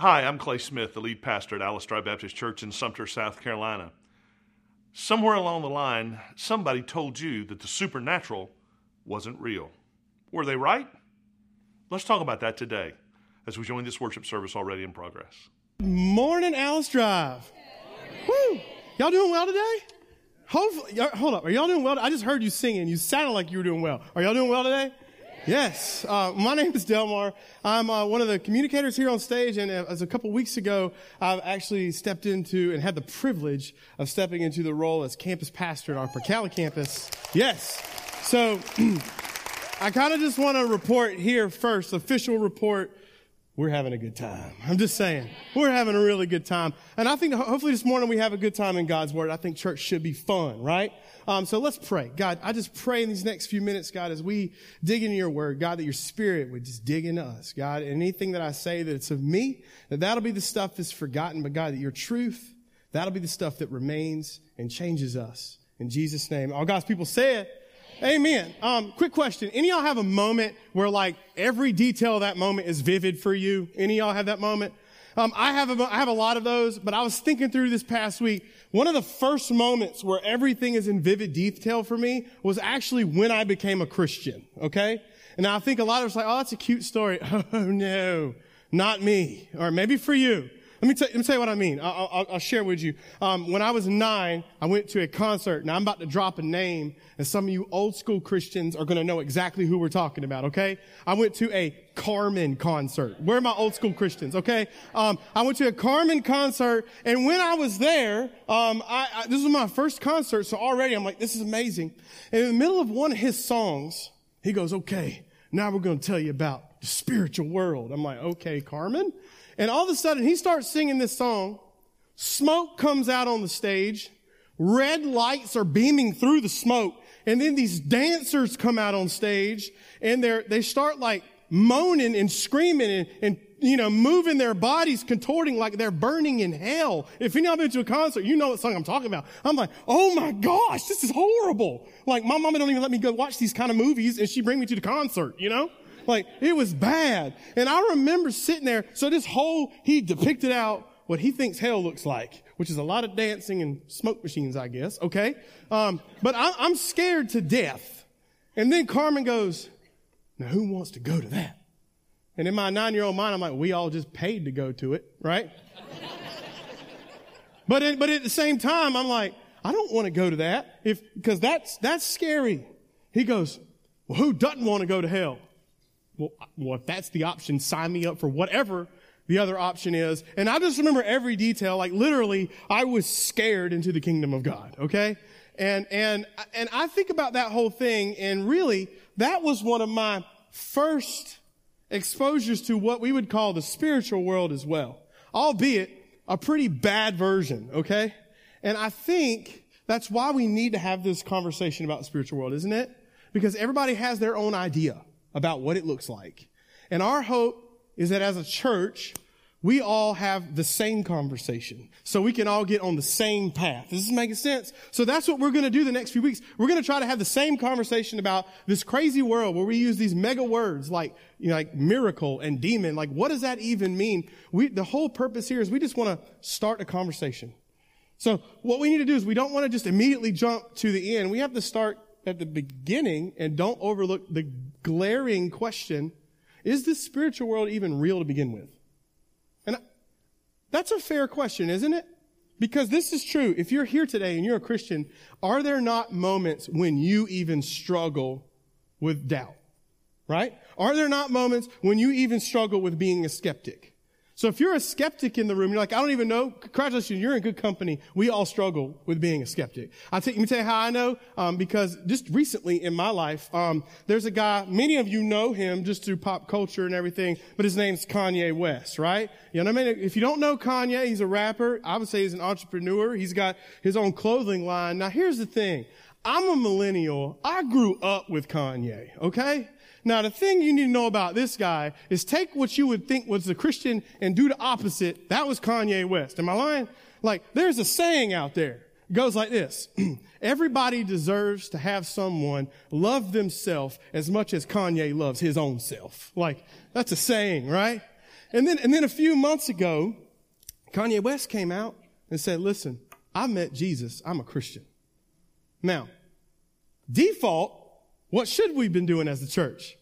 Hi, I'm Clay Smith, the lead pastor at Alice Drive Baptist Church in Sumter, South Carolina. Somewhere along the line, somebody told you that the supernatural wasn't real. Were they right? Let's talk about that today as we join this worship service already in progress. Morning, Alice Drive. Woo! Y'all doing well today? Hopefully, hold up. Are y'all doing well? I just heard you singing. You sounded like you were doing well. Are y'all doing well today? Yes. Uh, my name is Delmar. I'm uh, one of the communicators here on stage, and uh, as a couple weeks ago, I've actually stepped into and had the privilege of stepping into the role as campus pastor at our Pocalla campus. Yes. So I kind of just want to report here first, official report. We're having a good time. I'm just saying, we're having a really good time. And I think hopefully this morning we have a good time in God's Word. I think church should be fun, right? Um, so let's pray. God, I just pray in these next few minutes, God, as we dig into your word, God, that your spirit would just dig into us. God, anything that I say that it's of me, that that'll be the stuff that's forgotten, but God, that your truth, that'll be the stuff that remains and changes us. In Jesus' name. All God's people say it. Amen. Um, quick question. Any y'all have a moment where like every detail of that moment is vivid for you? Any y'all have that moment? Um, I have a, I have a lot of those, but I was thinking through this past week. One of the first moments where everything is in vivid detail for me was actually when I became a Christian. Okay. And I think a lot of us like, oh, that's a cute story. Oh no, not me. Or maybe for you. Let me, tell, let me tell you what I mean. I'll, I'll, I'll share with you. Um, when I was nine, I went to a concert. Now I'm about to drop a name, and some of you old school Christians are going to know exactly who we're talking about. Okay? I went to a Carmen concert. Where are my old school Christians? Okay? Um, I went to a Carmen concert, and when I was there, um, I, I, this was my first concert, so already I'm like, this is amazing. And in the middle of one of his songs, he goes, "Okay, now we're going to tell you about the spiritual world." I'm like, "Okay, Carmen." And all of a sudden, he starts singing this song. Smoke comes out on the stage. Red lights are beaming through the smoke. And then these dancers come out on stage and they're, they start like moaning and screaming and, and you know, moving their bodies, contorting like they're burning in hell. If any of you been to a concert, you know what song I'm talking about. I'm like, oh my gosh, this is horrible. Like my mama don't even let me go watch these kind of movies and she bring me to the concert, you know? Like, it was bad. And I remember sitting there. So this whole, he depicted out what he thinks hell looks like, which is a lot of dancing and smoke machines, I guess. Okay. Um, but I, I'm scared to death. And then Carmen goes, now who wants to go to that? And in my nine year old mind, I'm like, we all just paid to go to it, right? but, in, but at the same time, I'm like, I don't want to go to that if, because that's, that's scary. He goes, well, who doesn't want to go to hell? Well, well, if that's the option, sign me up for whatever the other option is. And I just remember every detail, like literally, I was scared into the kingdom of God, okay? And, and, and I think about that whole thing, and really, that was one of my first exposures to what we would call the spiritual world as well, albeit a pretty bad version, okay? And I think that's why we need to have this conversation about the spiritual world, isn't it? Because everybody has their own idea about what it looks like. And our hope is that as a church, we all have the same conversation. So we can all get on the same path. Does this make sense? So that's what we're going to do the next few weeks. We're going to try to have the same conversation about this crazy world where we use these mega words like, you know, like miracle and demon. Like, what does that even mean? We, the whole purpose here is we just want to start a conversation. So what we need to do is we don't want to just immediately jump to the end. We have to start at the beginning and don't overlook the glaring question, is this spiritual world even real to begin with? And that's a fair question, isn't it? Because this is true. If you're here today and you're a Christian, are there not moments when you even struggle with doubt? Right? Are there not moments when you even struggle with being a skeptic? So if you're a skeptic in the room, you're like, I don't even know. Congratulations, you're in good company. We all struggle with being a skeptic. I'll tell, let me tell you how I know. Um, because just recently in my life, um, there's a guy. Many of you know him just through pop culture and everything, but his name's Kanye West, right? You know what I mean? If you don't know Kanye, he's a rapper. I would say he's an entrepreneur. He's got his own clothing line. Now here's the thing. I'm a millennial. I grew up with Kanye, okay? Now, the thing you need to know about this guy is take what you would think was a Christian and do the opposite. That was Kanye West. Am I lying? Like, there's a saying out there. It goes like this. Everybody deserves to have someone love themselves as much as Kanye loves his own self. Like, that's a saying, right? And then, and then a few months ago, Kanye West came out and said, listen, I met Jesus. I'm a Christian. Now, default, what should we have been doing as the church?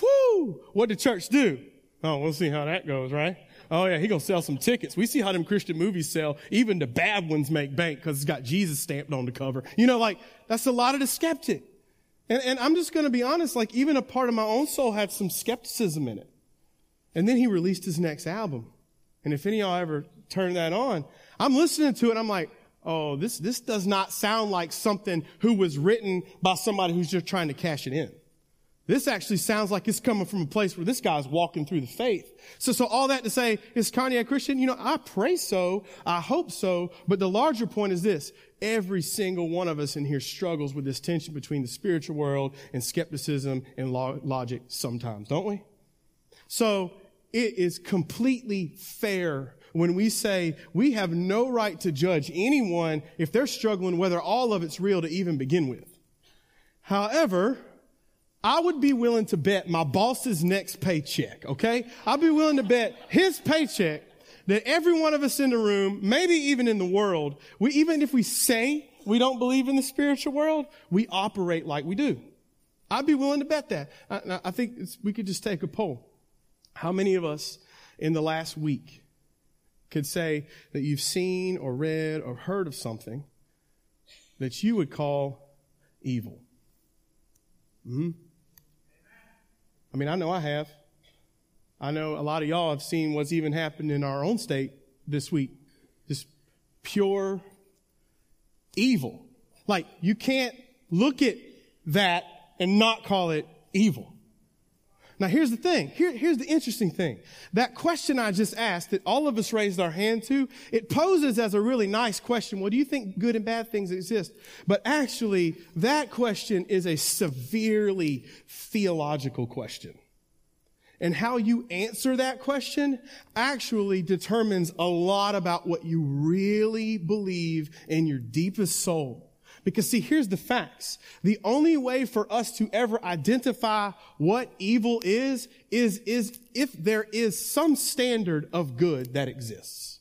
Whoo! What did church do? Oh, we'll see how that goes, right? Oh yeah, he gonna sell some tickets. We see how them Christian movies sell. Even the bad ones make bank because it's got Jesus stamped on the cover. You know, like, that's a lot of the skeptic. And, and I'm just gonna be honest, like, even a part of my own soul had some skepticism in it. And then he released his next album. And if any of y'all ever turn that on, I'm listening to it, I'm like, oh, this, this does not sound like something who was written by somebody who's just trying to cash it in. This actually sounds like it's coming from a place where this guy's walking through the faith. So, so all that to say, is Kanye a Christian? You know, I pray so. I hope so. But the larger point is this. Every single one of us in here struggles with this tension between the spiritual world and skepticism and lo- logic sometimes, don't we? So it is completely fair when we say we have no right to judge anyone if they're struggling whether all of it's real to even begin with. However, I would be willing to bet my boss's next paycheck, okay? I'd be willing to bet his paycheck that every one of us in the room, maybe even in the world, we, even if we say we don't believe in the spiritual world, we operate like we do. I'd be willing to bet that. I, I think we could just take a poll. How many of us in the last week could say that you've seen or read or heard of something that you would call evil? hmm I mean, I know I have. I know a lot of y'all have seen what's even happened in our own state this week. Just pure evil. Like, you can't look at that and not call it evil. Now here's the thing. Here, here's the interesting thing. That question I just asked that all of us raised our hand to, it poses as a really nice question. Well, do you think good and bad things exist? But actually, that question is a severely theological question. And how you answer that question actually determines a lot about what you really believe in your deepest soul. Because see, here's the facts. The only way for us to ever identify what evil is, is, is if there is some standard of good that exists.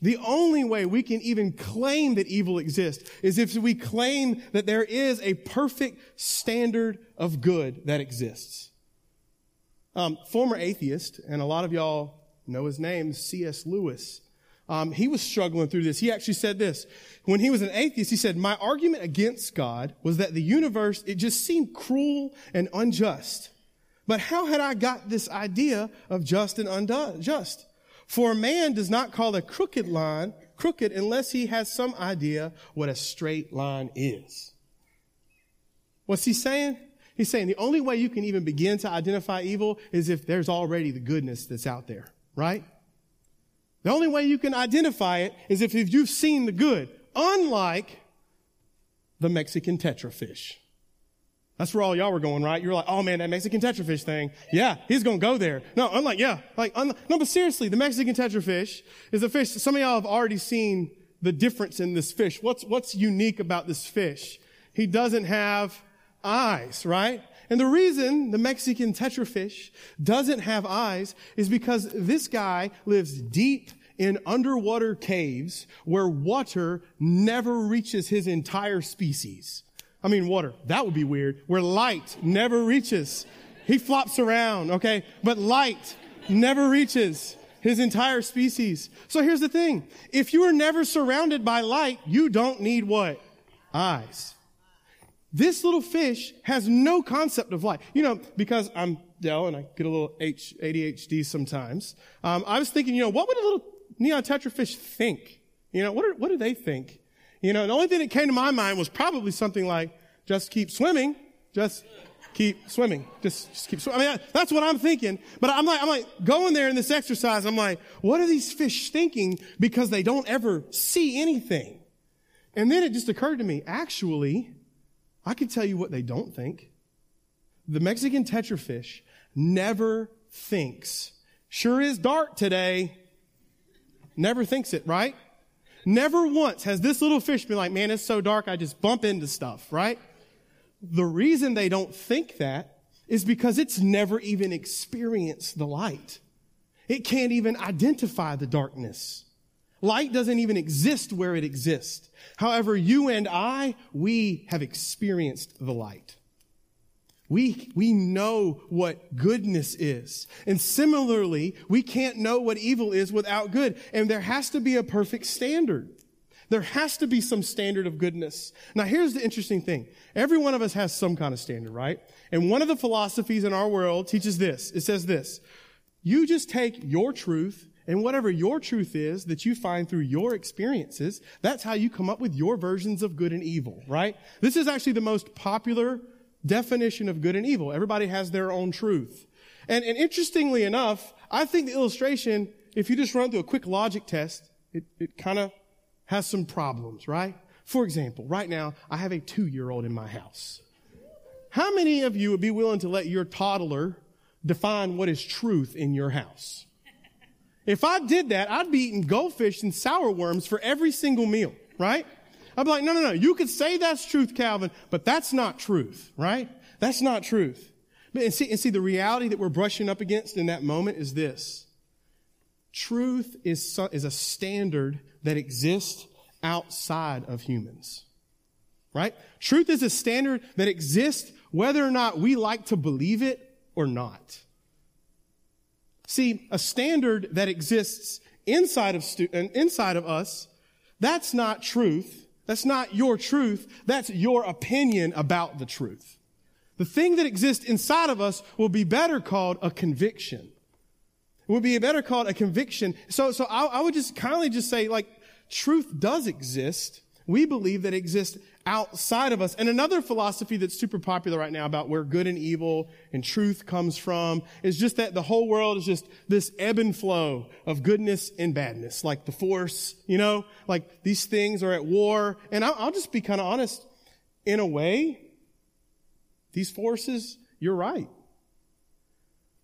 The only way we can even claim that evil exists is if we claim that there is a perfect standard of good that exists. Um, former atheist, and a lot of y'all know his name, C.S. Lewis. Um, he was struggling through this. He actually said this. When he was an atheist, he said, my argument against God was that the universe, it just seemed cruel and unjust. But how had I got this idea of just and unjust? For a man does not call a crooked line crooked unless he has some idea what a straight line is. What's he saying? He's saying the only way you can even begin to identify evil is if there's already the goodness that's out there, right? The only way you can identify it is if you've seen the good, unlike the Mexican tetrafish. That's where all y'all were going, right? You're like, oh man, that Mexican tetrafish thing. Yeah, he's gonna go there. No, unlike, yeah, like, no, but seriously, the Mexican tetrafish is a fish. Some of y'all have already seen the difference in this fish. What's, what's unique about this fish? He doesn't have eyes, right? And the reason the Mexican tetrafish doesn't have eyes is because this guy lives deep in underwater caves where water never reaches his entire species. I mean, water, that would be weird, where light never reaches. He flops around, okay? But light never reaches his entire species. So here's the thing. If you are never surrounded by light, you don't need what? Eyes. This little fish has no concept of life. You know, because I'm Dell and I get a little H, ADHD sometimes. Um, I was thinking, you know, what would a little neon tetrafish think? You know, what, are, what do they think? You know, the only thing that came to my mind was probably something like, just keep swimming, just keep swimming, just, just keep swimming. I mean, that's what I'm thinking. But I'm like, I'm like going there in this exercise. I'm like, what are these fish thinking? Because they don't ever see anything. And then it just occurred to me, actually, I can tell you what they don't think. The Mexican tetrafish never thinks, sure is dark today. Never thinks it, right? Never once has this little fish been like, man, it's so dark, I just bump into stuff, right? The reason they don't think that is because it's never even experienced the light. It can't even identify the darkness. Light doesn't even exist where it exists. However, you and I, we have experienced the light. We, we know what goodness is. And similarly, we can't know what evil is without good. And there has to be a perfect standard. There has to be some standard of goodness. Now, here's the interesting thing. Every one of us has some kind of standard, right? And one of the philosophies in our world teaches this. It says this. You just take your truth and whatever your truth is that you find through your experiences, that's how you come up with your versions of good and evil, right? This is actually the most popular definition of good and evil. Everybody has their own truth. And, and interestingly enough, I think the illustration, if you just run through a quick logic test, it, it kind of has some problems, right? For example, right now, I have a two year old in my house. How many of you would be willing to let your toddler define what is truth in your house? If I did that, I'd be eating goldfish and sour worms for every single meal, right? I'd be like, no, no, no. You could say that's truth, Calvin, but that's not truth, right? That's not truth. And see, and see, the reality that we're brushing up against in that moment is this. Truth is, is a standard that exists outside of humans. Right? Truth is a standard that exists whether or not we like to believe it or not. See, a standard that exists inside of, stu- inside of us, that's not truth. That's not your truth. That's your opinion about the truth. The thing that exists inside of us will be better called a conviction. It would be better called a conviction. So, so I, I would just kindly just say, like, truth does exist. We believe that it exists outside of us. And another philosophy that's super popular right now about where good and evil and truth comes from is just that the whole world is just this ebb and flow of goodness and badness, like the force, you know, like these things are at war. And I'll, I'll just be kind of honest. In a way, these forces, you're right.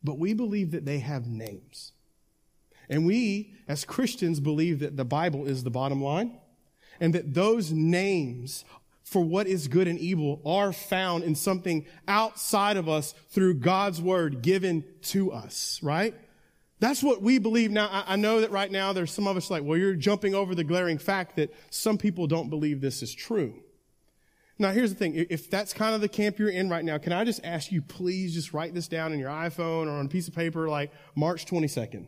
But we believe that they have names. And we, as Christians, believe that the Bible is the bottom line and that those names for what is good and evil are found in something outside of us through God's word given to us, right? That's what we believe. Now, I, know that right now there's some of us like, well, you're jumping over the glaring fact that some people don't believe this is true. Now, here's the thing. If that's kind of the camp you're in right now, can I just ask you, please just write this down in your iPhone or on a piece of paper like March 22nd?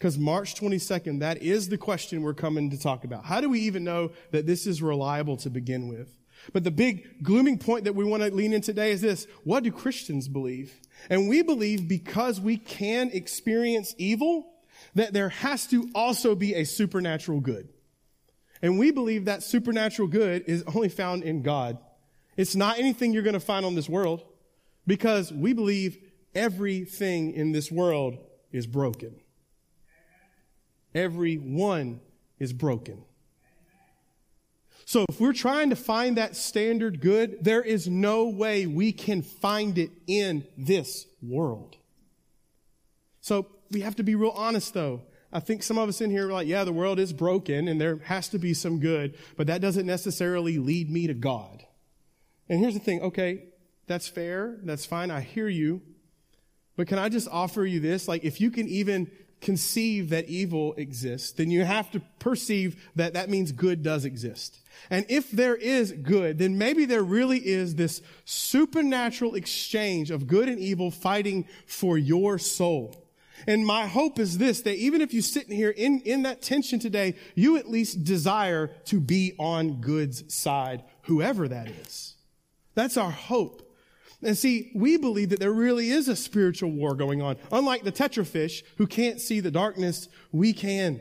Because March 22nd, that is the question we're coming to talk about. How do we even know that this is reliable to begin with? But the big glooming point that we want to lean in today is this. What do Christians believe? And we believe because we can experience evil, that there has to also be a supernatural good. And we believe that supernatural good is only found in God. It's not anything you're going to find on this world because we believe everything in this world is broken. Every one is broken. So if we're trying to find that standard good, there is no way we can find it in this world. So we have to be real honest though. I think some of us in here are like, yeah, the world is broken and there has to be some good, but that doesn't necessarily lead me to God. And here's the thing. Okay. That's fair. That's fine. I hear you. But can I just offer you this? Like, if you can even conceive that evil exists, then you have to perceive that that means good does exist. And if there is good, then maybe there really is this supernatural exchange of good and evil fighting for your soul. And my hope is this, that even if you sit in here in, in that tension today, you at least desire to be on good's side, whoever that is. That's our hope. And see, we believe that there really is a spiritual war going on. Unlike the tetrafish who can't see the darkness, we can.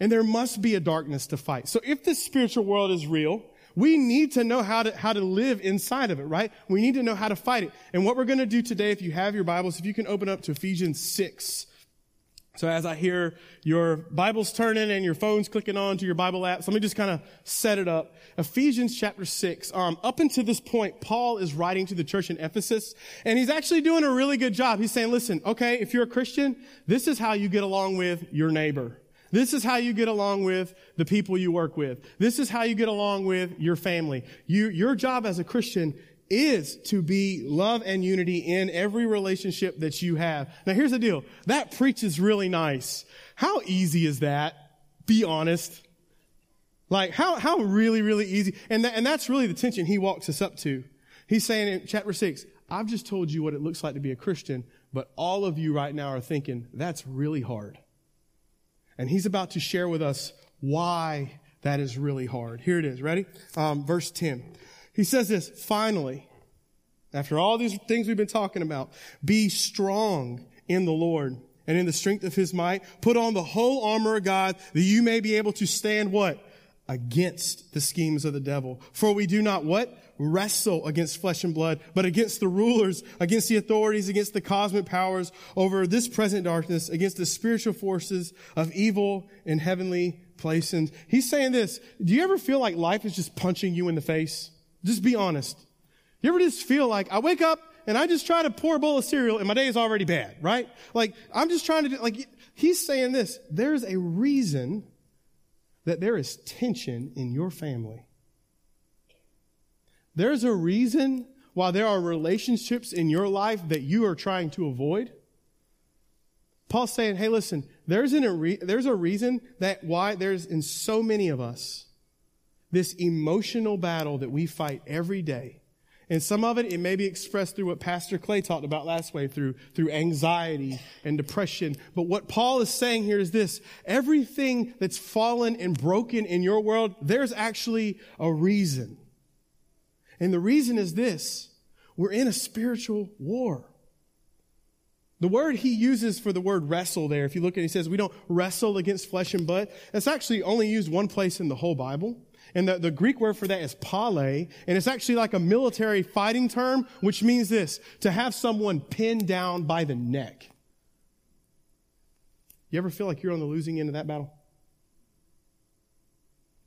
And there must be a darkness to fight. So if this spiritual world is real, we need to know how to, how to live inside of it, right? We need to know how to fight it. And what we're going to do today, if you have your Bibles, if you can open up to Ephesians 6, so as I hear your Bibles turning and your phones clicking on to your Bible apps, let me just kind of set it up. Ephesians chapter six. Um, up until this point, Paul is writing to the church in Ephesus, and he's actually doing a really good job. He's saying, listen, okay, if you're a Christian, this is how you get along with your neighbor. This is how you get along with the people you work with. This is how you get along with your family. You, your job as a Christian is to be love and unity in every relationship that you have. Now here's the deal. That preaches really nice. How easy is that? Be honest. Like how, how really, really easy. And that, and that's really the tension he walks us up to. He's saying in chapter six, I've just told you what it looks like to be a Christian, but all of you right now are thinking that's really hard. And he's about to share with us why that is really hard. Here it is. Ready? Um, verse 10. He says this, finally, after all these things we've been talking about, be strong in the Lord and in the strength of his might. Put on the whole armor of God that you may be able to stand what? Against the schemes of the devil. For we do not what? Wrestle against flesh and blood, but against the rulers, against the authorities, against the cosmic powers over this present darkness, against the spiritual forces of evil in heavenly places. He's saying this. Do you ever feel like life is just punching you in the face? Just be honest. You ever just feel like I wake up and I just try to pour a bowl of cereal and my day is already bad, right? Like I'm just trying to do, like he's saying this. There's a reason that there is tension in your family. There's a reason why there are relationships in your life that you are trying to avoid. Paul's saying, hey, listen, there's, an, there's a reason that why there's in so many of us this emotional battle that we fight every day. And some of it, it may be expressed through what Pastor Clay talked about last way, through, through anxiety and depression. But what Paul is saying here is this. Everything that's fallen and broken in your world, there's actually a reason. And the reason is this. We're in a spiritual war. The word he uses for the word wrestle there, if you look at it, he says we don't wrestle against flesh and blood. That's actually only used one place in the whole Bible. And the, the Greek word for that is pale, and it's actually like a military fighting term, which means this, to have someone pinned down by the neck. You ever feel like you're on the losing end of that battle?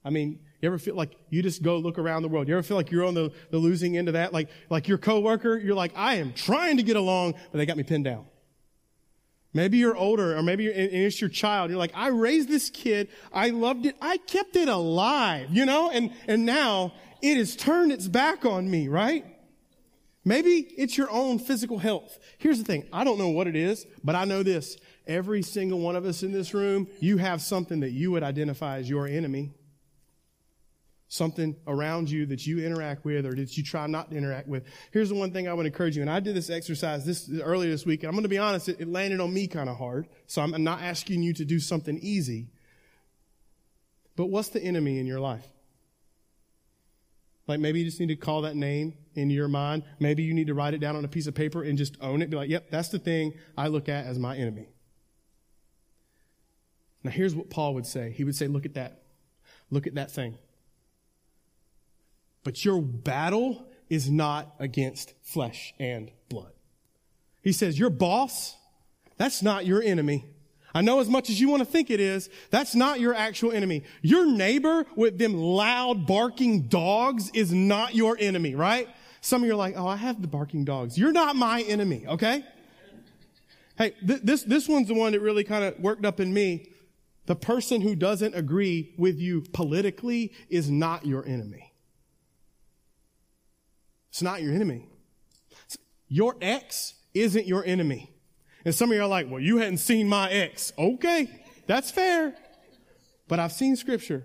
I mean, you ever feel like you just go look around the world? You ever feel like you're on the, the losing end of that? Like, like your coworker, you're like, I am trying to get along, but they got me pinned down. Maybe you're older, or maybe and it's your child. You're like, I raised this kid. I loved it. I kept it alive, you know? And, and now it has turned its back on me, right? Maybe it's your own physical health. Here's the thing. I don't know what it is, but I know this. Every single one of us in this room, you have something that you would identify as your enemy something around you that you interact with or that you try not to interact with. Here's the one thing I would encourage you. And I did this exercise this earlier this week. And I'm going to be honest, it, it landed on me kind of hard. So I'm, I'm not asking you to do something easy. But what's the enemy in your life? Like maybe you just need to call that name in your mind. Maybe you need to write it down on a piece of paper and just own it. Be like, yep, that's the thing I look at as my enemy. Now here's what Paul would say. He would say, look at that. Look at that thing. But your battle is not against flesh and blood. He says, your boss, that's not your enemy. I know as much as you want to think it is, that's not your actual enemy. Your neighbor with them loud barking dogs is not your enemy, right? Some of you are like, oh, I have the barking dogs. You're not my enemy, okay? Hey, th- this, this one's the one that really kind of worked up in me. The person who doesn't agree with you politically is not your enemy. It's not your enemy. Your ex isn't your enemy. And some of you are like, well, you hadn't seen my ex. Okay, that's fair. But I've seen scripture.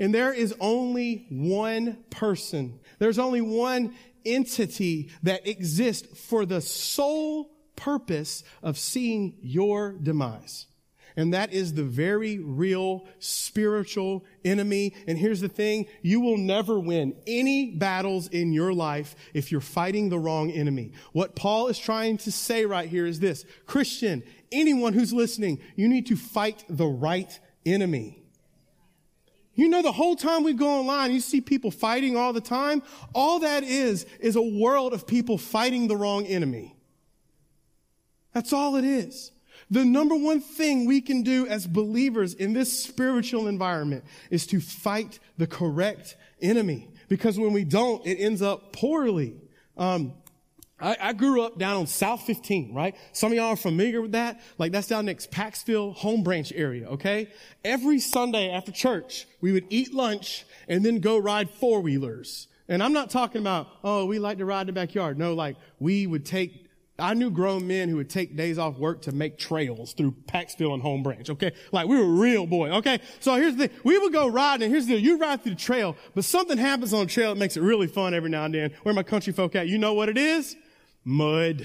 And there is only one person. There's only one entity that exists for the sole purpose of seeing your demise. And that is the very real spiritual enemy. And here's the thing. You will never win any battles in your life if you're fighting the wrong enemy. What Paul is trying to say right here is this. Christian, anyone who's listening, you need to fight the right enemy. You know, the whole time we go online, you see people fighting all the time. All that is, is a world of people fighting the wrong enemy. That's all it is. The number one thing we can do as believers in this spiritual environment is to fight the correct enemy. Because when we don't, it ends up poorly. Um, I, I, grew up down on South 15, right? Some of y'all are familiar with that. Like that's down next Paxville home branch area, okay? Every Sunday after church, we would eat lunch and then go ride four wheelers And I'm not talking about, oh, we like to ride in the backyard. No, like we would take, I knew grown men who would take days off work to make trails through Paxville and Home Branch, okay? Like we were real boy, okay? So here's the thing. We would go riding and here's the deal. You ride through the trail, but something happens on the trail that makes it really fun every now and then. Where my country folk at? You know what it is? Mud.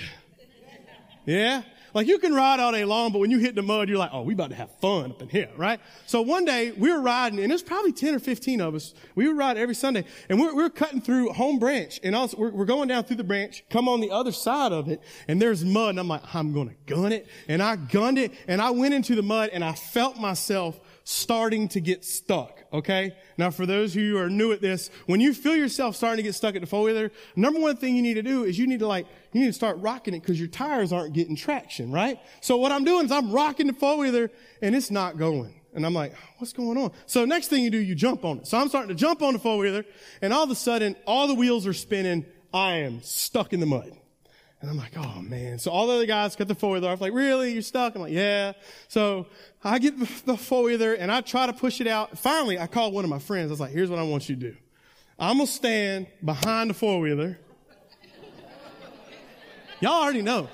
Yeah? Like you can ride all day long, but when you hit the mud, you're like, oh, we about to have fun up in here, right? So one day we were riding, and there's probably 10 or 15 of us. We would ride every Sunday, and we're, we're cutting through home branch, and also we're, we're going down through the branch, come on the other side of it, and there's mud, and I'm like, I'm gonna gun it. And I gunned it, and I went into the mud, and I felt myself starting to get stuck. Okay. Now, for those who are new at this, when you feel yourself starting to get stuck at the four wheeler, number one thing you need to do is you need to like, you need to start rocking it because your tires aren't getting traction, right? So what I'm doing is I'm rocking the four wheeler and it's not going. And I'm like, what's going on? So next thing you do, you jump on it. So I'm starting to jump on the four wheeler and all of a sudden all the wheels are spinning. I am stuck in the mud. And I'm like, oh man. So all the other guys got the four wheeler off. Like, really? You're stuck? I'm like, yeah. So I get the four wheeler and I try to push it out. Finally, I call one of my friends. I was like, here's what I want you to do. I'm going to stand behind the four wheeler. Y'all already know.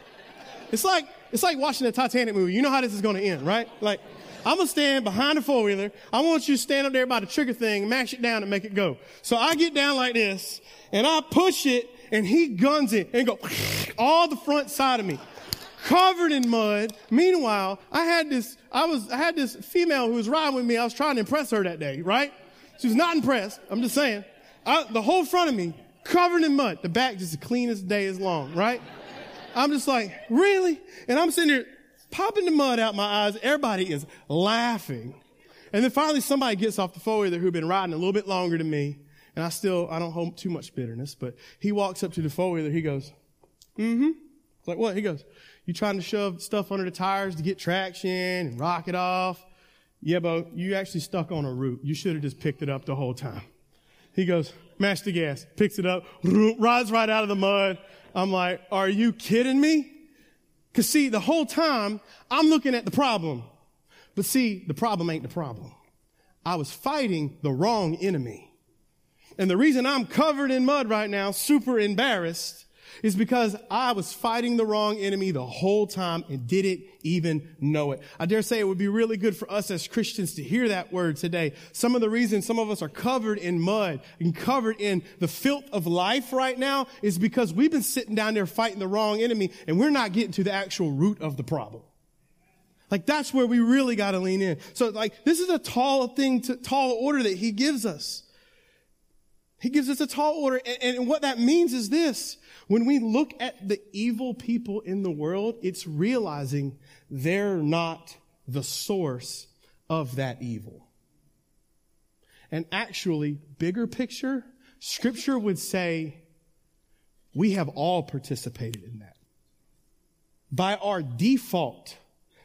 It's like, it's like watching the Titanic movie. You know how this is going to end, right? Like, I'm gonna stand behind the four wheeler. I want you to stand up there by the trigger thing, mash it down and make it go. So I get down like this and I push it and he guns it and go all the front side of me, covered in mud. Meanwhile, I had this, I was, I had this female who was riding with me. I was trying to impress her that day, right? She was not impressed. I'm just saying. I, the whole front of me covered in mud. The back just the cleanest day is long, right? I'm just like, really? And I'm sitting there popping the mud out my eyes. Everybody is laughing. And then finally somebody gets off the four wheeler who'd been riding a little bit longer than me. And I still, I don't hold too much bitterness, but he walks up to the four wheeler. He goes, mm-hmm. Like, what? He goes, you trying to shove stuff under the tires to get traction and rock it off? Yeah, but you actually stuck on a root. You should have just picked it up the whole time. He goes, mash the gas, picks it up, rides right out of the mud. I'm like, are you kidding me? Cause see, the whole time I'm looking at the problem. But see, the problem ain't the problem. I was fighting the wrong enemy. And the reason I'm covered in mud right now, super embarrassed, is because I was fighting the wrong enemy the whole time and didn't even know it. I dare say it would be really good for us as Christians to hear that word today. Some of the reasons some of us are covered in mud and covered in the filth of life right now is because we've been sitting down there fighting the wrong enemy and we're not getting to the actual root of the problem. Like that's where we really got to lean in. So like this is a tall thing, to, tall order that he gives us. He gives us a tall order. And, and, what that means is this. When we look at the evil people in the world, it's realizing they're not the source of that evil. And actually, bigger picture, scripture would say we have all participated in that. By our default,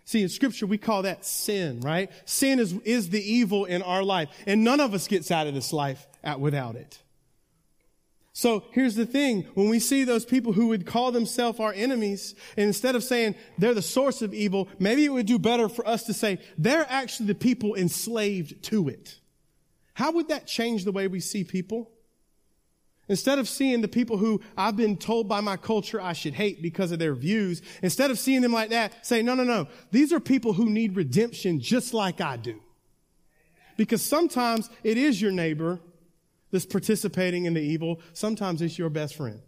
See, in scripture, we call that sin, right? Sin is, is the evil in our life. And none of us gets out of this life without it. So here's the thing. When we see those people who would call themselves our enemies, and instead of saying they're the source of evil, maybe it would do better for us to say they're actually the people enslaved to it. How would that change the way we see people? Instead of seeing the people who I've been told by my culture I should hate because of their views, instead of seeing them like that, say, no, no, no. These are people who need redemption just like I do. Because sometimes it is your neighbor that's participating in the evil, sometimes it's your best friend.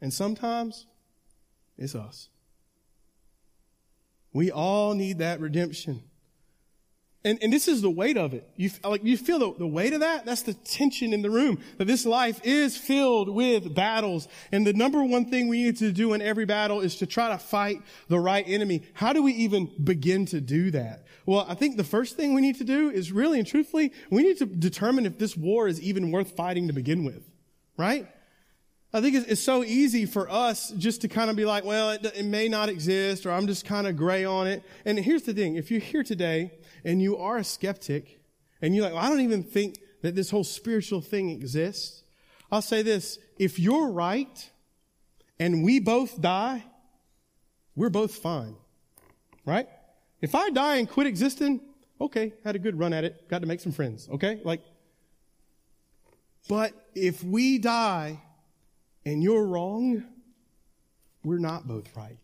And sometimes it's us. We all need that redemption. And, and this is the weight of it. You, like, you feel the, the weight of that? That's the tension in the room. That this life is filled with battles. And the number one thing we need to do in every battle is to try to fight the right enemy. How do we even begin to do that? Well, I think the first thing we need to do is really and truthfully, we need to determine if this war is even worth fighting to begin with. Right? I think it's, so easy for us just to kind of be like, well, it, it may not exist, or I'm just kind of gray on it. And here's the thing. If you're here today and you are a skeptic and you're like, well, I don't even think that this whole spiritual thing exists. I'll say this. If you're right and we both die, we're both fine. Right? If I die and quit existing, okay, had a good run at it, got to make some friends. Okay? Like, But if we die and you're wrong, we're not both right.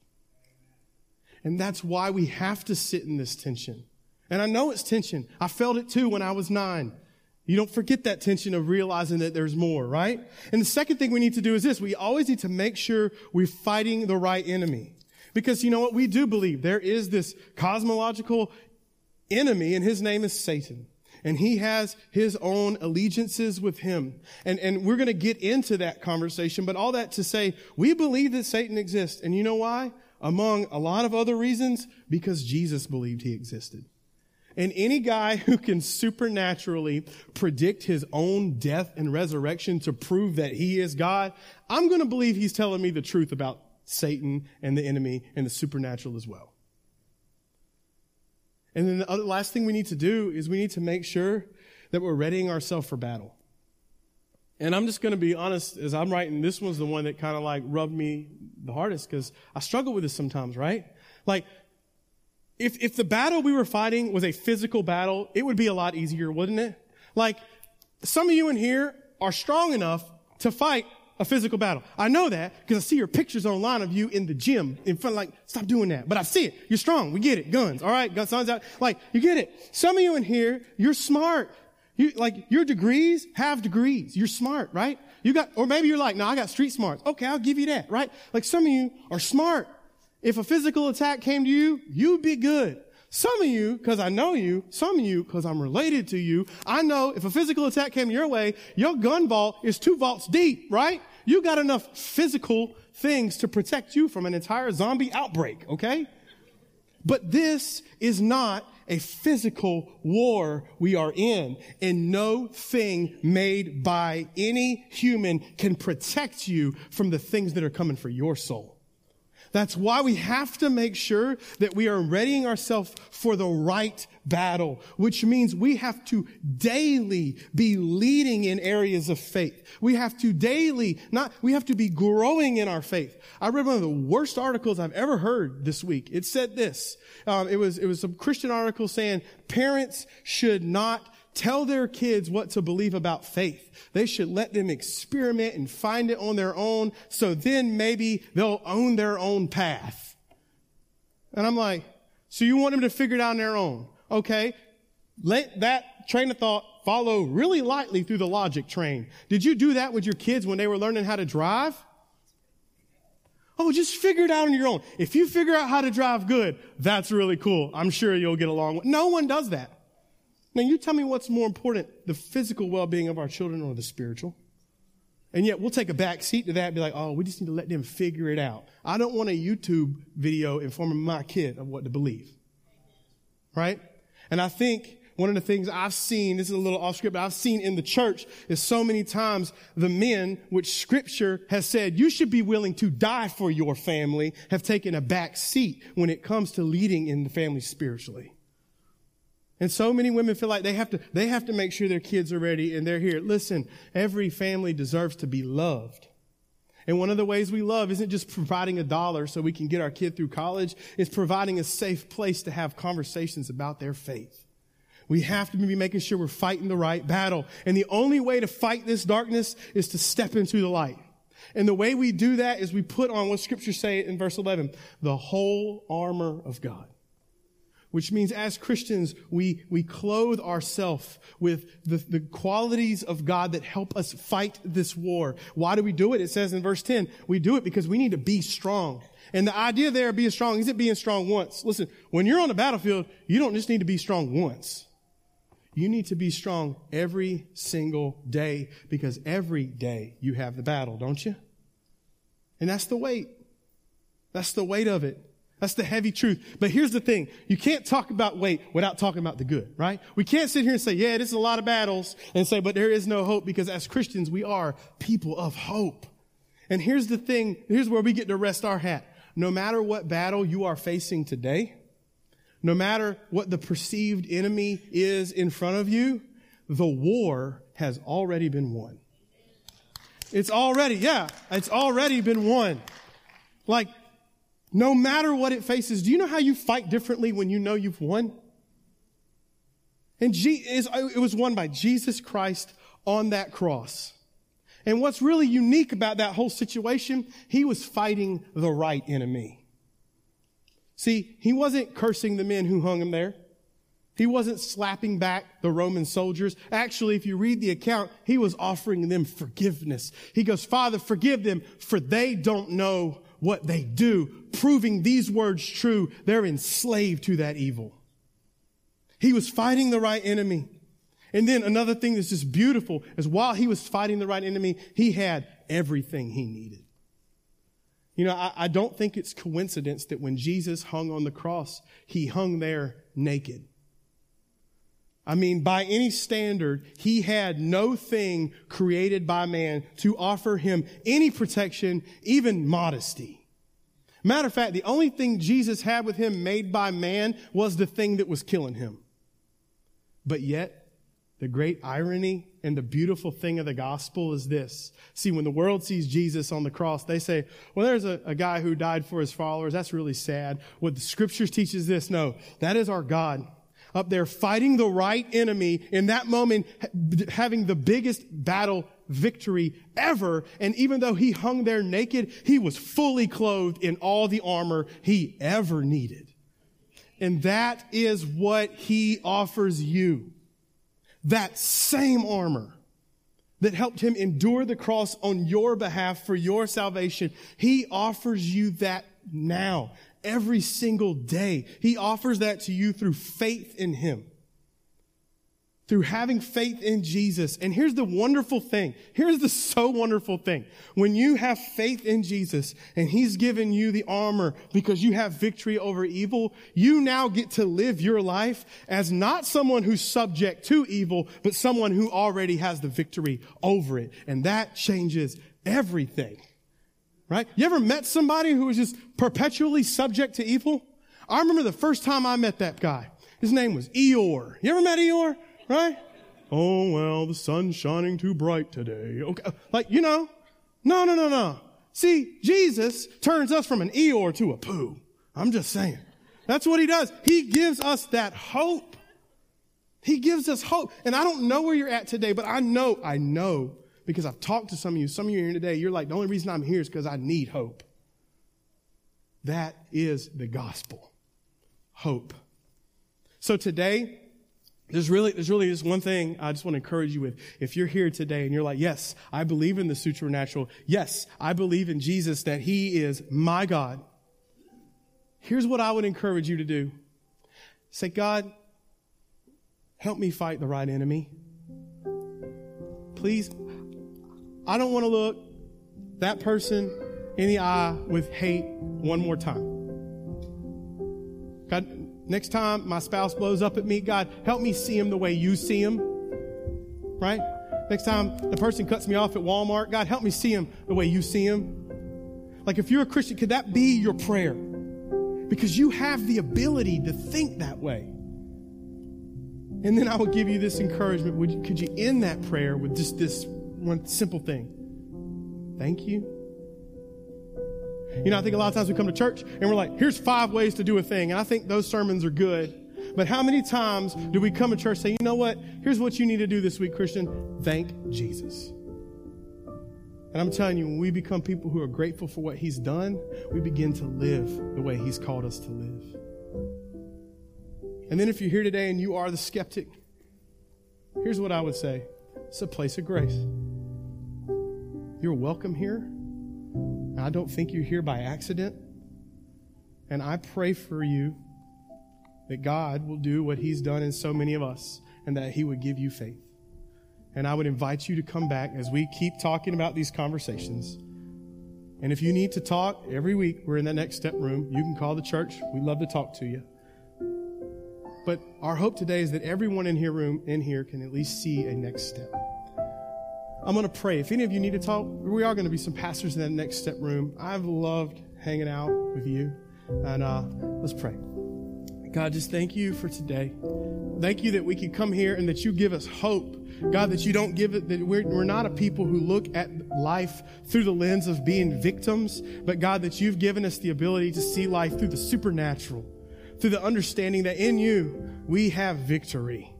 And that's why we have to sit in this tension. And I know it's tension. I felt it too when I was nine. You don't forget that tension of realizing that there's more, right? And the second thing we need to do is this. We always need to make sure we're fighting the right enemy. Because you know what? We do believe there is this cosmological enemy and his name is Satan. And he has his own allegiances with him. And, and we're going to get into that conversation, but all that to say, we believe that Satan exists. And you know why? Among a lot of other reasons, because Jesus believed he existed. And any guy who can supernaturally predict his own death and resurrection to prove that he is God, I'm going to believe he's telling me the truth about Satan and the enemy and the supernatural as well. And then the other, last thing we need to do is we need to make sure that we're readying ourselves for battle. And I'm just going to be honest as I'm writing, this one's the one that kind of like rubbed me the hardest because I struggle with this sometimes, right? Like if, if the battle we were fighting was a physical battle, it would be a lot easier, wouldn't it? Like, some of you in here are strong enough to fight a physical battle. I know that because I see your pictures online of you in the gym in front, like, stop doing that. But I see it. You're strong. We get it. Guns. All right. Guns, guns out. Like, you get it. Some of you in here, you're smart. You, like, your degrees have degrees. You're smart, right? You got, or maybe you're like, no, I got street smarts. Okay. I'll give you that, right? Like, some of you are smart. If a physical attack came to you, you'd be good. Some of you, because I know you, some of you, because I'm related to you, I know if a physical attack came your way, your gun vault is two vaults deep, right? You got enough physical things to protect you from an entire zombie outbreak, okay? But this is not a physical war we are in, and no thing made by any human can protect you from the things that are coming for your soul. That's why we have to make sure that we are readying ourselves for the right battle, which means we have to daily be leading in areas of faith. We have to daily, not, we have to be growing in our faith. I read one of the worst articles I've ever heard this week. It said this. Um, it was, it was a Christian article saying parents should not tell their kids what to believe about faith. They should let them experiment and find it on their own so then maybe they'll own their own path. And I'm like, so you want them to figure it out on their own? Okay. Let that train of thought follow really lightly through the logic train. Did you do that with your kids when they were learning how to drive? Oh, just figure it out on your own. If you figure out how to drive good, that's really cool. I'm sure you'll get along. No one does that. Now, you tell me what's more important, the physical well being of our children or the spiritual? And yet, we'll take a back seat to that and be like, oh, we just need to let them figure it out. I don't want a YouTube video informing my kid of what to believe. Right? And I think one of the things I've seen, this is a little off script, but I've seen in the church is so many times the men, which scripture has said you should be willing to die for your family, have taken a back seat when it comes to leading in the family spiritually. And so many women feel like they have to, they have to make sure their kids are ready and they're here. Listen, every family deserves to be loved. And one of the ways we love isn't just providing a dollar so we can get our kid through college. It's providing a safe place to have conversations about their faith. We have to be making sure we're fighting the right battle. And the only way to fight this darkness is to step into the light. And the way we do that is we put on what scripture say in verse 11, the whole armor of God which means as Christians, we, we clothe ourselves with the, the qualities of God that help us fight this war. Why do we do it? It says in verse 10, we do it because we need to be strong. And the idea there of being strong isn't being strong once. Listen, when you're on the battlefield, you don't just need to be strong once. You need to be strong every single day because every day you have the battle, don't you? And that's the weight. That's the weight of it. That's the heavy truth. But here's the thing. You can't talk about weight without talking about the good, right? We can't sit here and say, yeah, this is a lot of battles and say, but there is no hope because as Christians, we are people of hope. And here's the thing. Here's where we get to rest our hat. No matter what battle you are facing today, no matter what the perceived enemy is in front of you, the war has already been won. It's already, yeah, it's already been won. Like, no matter what it faces, do you know how you fight differently when you know you've won? And it was won by Jesus Christ on that cross. And what's really unique about that whole situation, he was fighting the right enemy. See, he wasn't cursing the men who hung him there. He wasn't slapping back the Roman soldiers. Actually, if you read the account, he was offering them forgiveness. He goes, Father, forgive them, for they don't know what they do, proving these words true. They're enslaved to that evil. He was fighting the right enemy. And then another thing that's just beautiful is while he was fighting the right enemy, he had everything he needed. You know, I, I, don't think it's coincidence that when Jesus hung on the cross, he hung there naked. I mean, by any standard, he had no thing created by man to offer him any protection, even modesty. Matter of fact, the only thing Jesus had with him made by man was the thing that was killing him. But yet, the great irony and the beautiful thing of the gospel is this. See, when the world sees Jesus on the cross, they say, well, there's a, a, guy who died for his followers. That's really sad. What the scriptures teaches is this. No, that is our God up there fighting the right enemy in that moment, having the biggest battle victory ever. And even though he hung there naked, he was fully clothed in all the armor he ever needed. And that is what he offers you. That same armor that helped him endure the cross on your behalf for your salvation. He offers you that now, every single day. He offers that to you through faith in him through having faith in Jesus. And here's the wonderful thing. Here's the so wonderful thing. When you have faith in Jesus and he's given you the armor because you have victory over evil, you now get to live your life as not someone who's subject to evil, but someone who already has the victory over it. And that changes everything. Right? You ever met somebody who was just perpetually subject to evil? I remember the first time I met that guy. His name was Eeyore. You ever met Eeyore? right? Oh, well, the sun's shining too bright today. Okay. Like, you know, no, no, no, no. See, Jesus turns us from an Eeyore to a Pooh. I'm just saying. That's what he does. He gives us that hope. He gives us hope. And I don't know where you're at today, but I know, I know, because I've talked to some of you. Some of you are here today. You're like, the only reason I'm here is because I need hope. That is the gospel. Hope. So today, there's really, there's really just one thing I just want to encourage you with. If you're here today and you're like, yes, I believe in the supernatural. Yes, I believe in Jesus that he is my God. Here's what I would encourage you to do. Say, God, help me fight the right enemy. Please, I don't want to look that person in the eye with hate one more time. God, Next time my spouse blows up at me, God, help me see him the way you see him. Right? Next time the person cuts me off at Walmart, God, help me see him the way you see him. Like if you're a Christian, could that be your prayer? Because you have the ability to think that way. And then I will give you this encouragement. Would could you end that prayer with just this one simple thing? Thank you. You know, I think a lot of times we come to church and we're like, here's five ways to do a thing. And I think those sermons are good. But how many times do we come to church say, you know what? Here's what you need to do this week, Christian. Thank Jesus. And I'm telling you, when we become people who are grateful for what He's done, we begin to live the way He's called us to live. And then if you're here today and you are the skeptic, here's what I would say it's a place of grace. You're welcome here. I don't think you're here by accident. And I pray for you that God will do what He's done in so many of us and that He would give you faith. And I would invite you to come back as we keep talking about these conversations. And if you need to talk every week, we're in that next step room. You can call the church. We'd love to talk to you. But our hope today is that everyone in here room in here can at least see a next step. I'm going to pray. If any of you need to talk, we are going to be some pastors in that next step room. I've loved hanging out with you. And uh, let's pray. God, just thank you for today. Thank you that we can come here and that you give us hope. God, that you don't give it, that we're, we're not a people who look at life through the lens of being victims, but God, that you've given us the ability to see life through the supernatural, through the understanding that in you we have victory.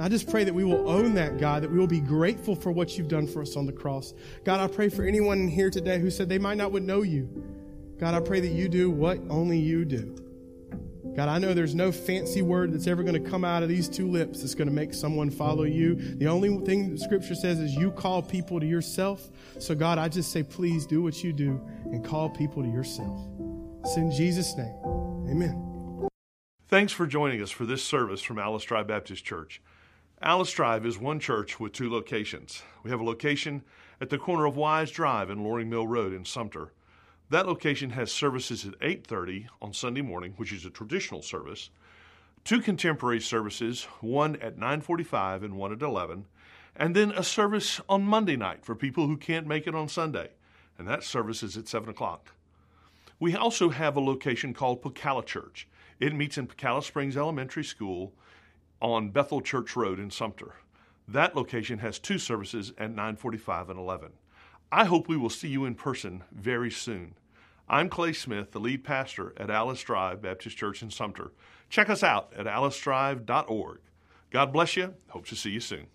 I just pray that we will own that, God, that we will be grateful for what you've done for us on the cross. God, I pray for anyone here today who said they might not would know you. God, I pray that you do what only you do. God, I know there's no fancy word that's ever going to come out of these two lips that's going to make someone follow you. The only thing that Scripture says is you call people to yourself. So, God, I just say, please do what you do and call people to yourself. It's in Jesus' name. Amen. Thanks for joining us for this service from Alice Drive Baptist Church. Alice Drive is one church with two locations. We have a location at the corner of Wise Drive and Loring Mill Road in Sumter. That location has services at 8:30 on Sunday morning, which is a traditional service, two contemporary services, one at 9:45 and one at 11, and then a service on Monday night for people who can't make it on Sunday, and that service is at 7 o'clock. We also have a location called Pocalla Church. It meets in Pocalla Springs Elementary School on Bethel Church Road in Sumter. That location has two services at 9:45 and 11. I hope we will see you in person very soon. I'm Clay Smith, the lead pastor at Alice Drive Baptist Church in Sumter. Check us out at alicedrive.org. God bless you. Hope to see you soon.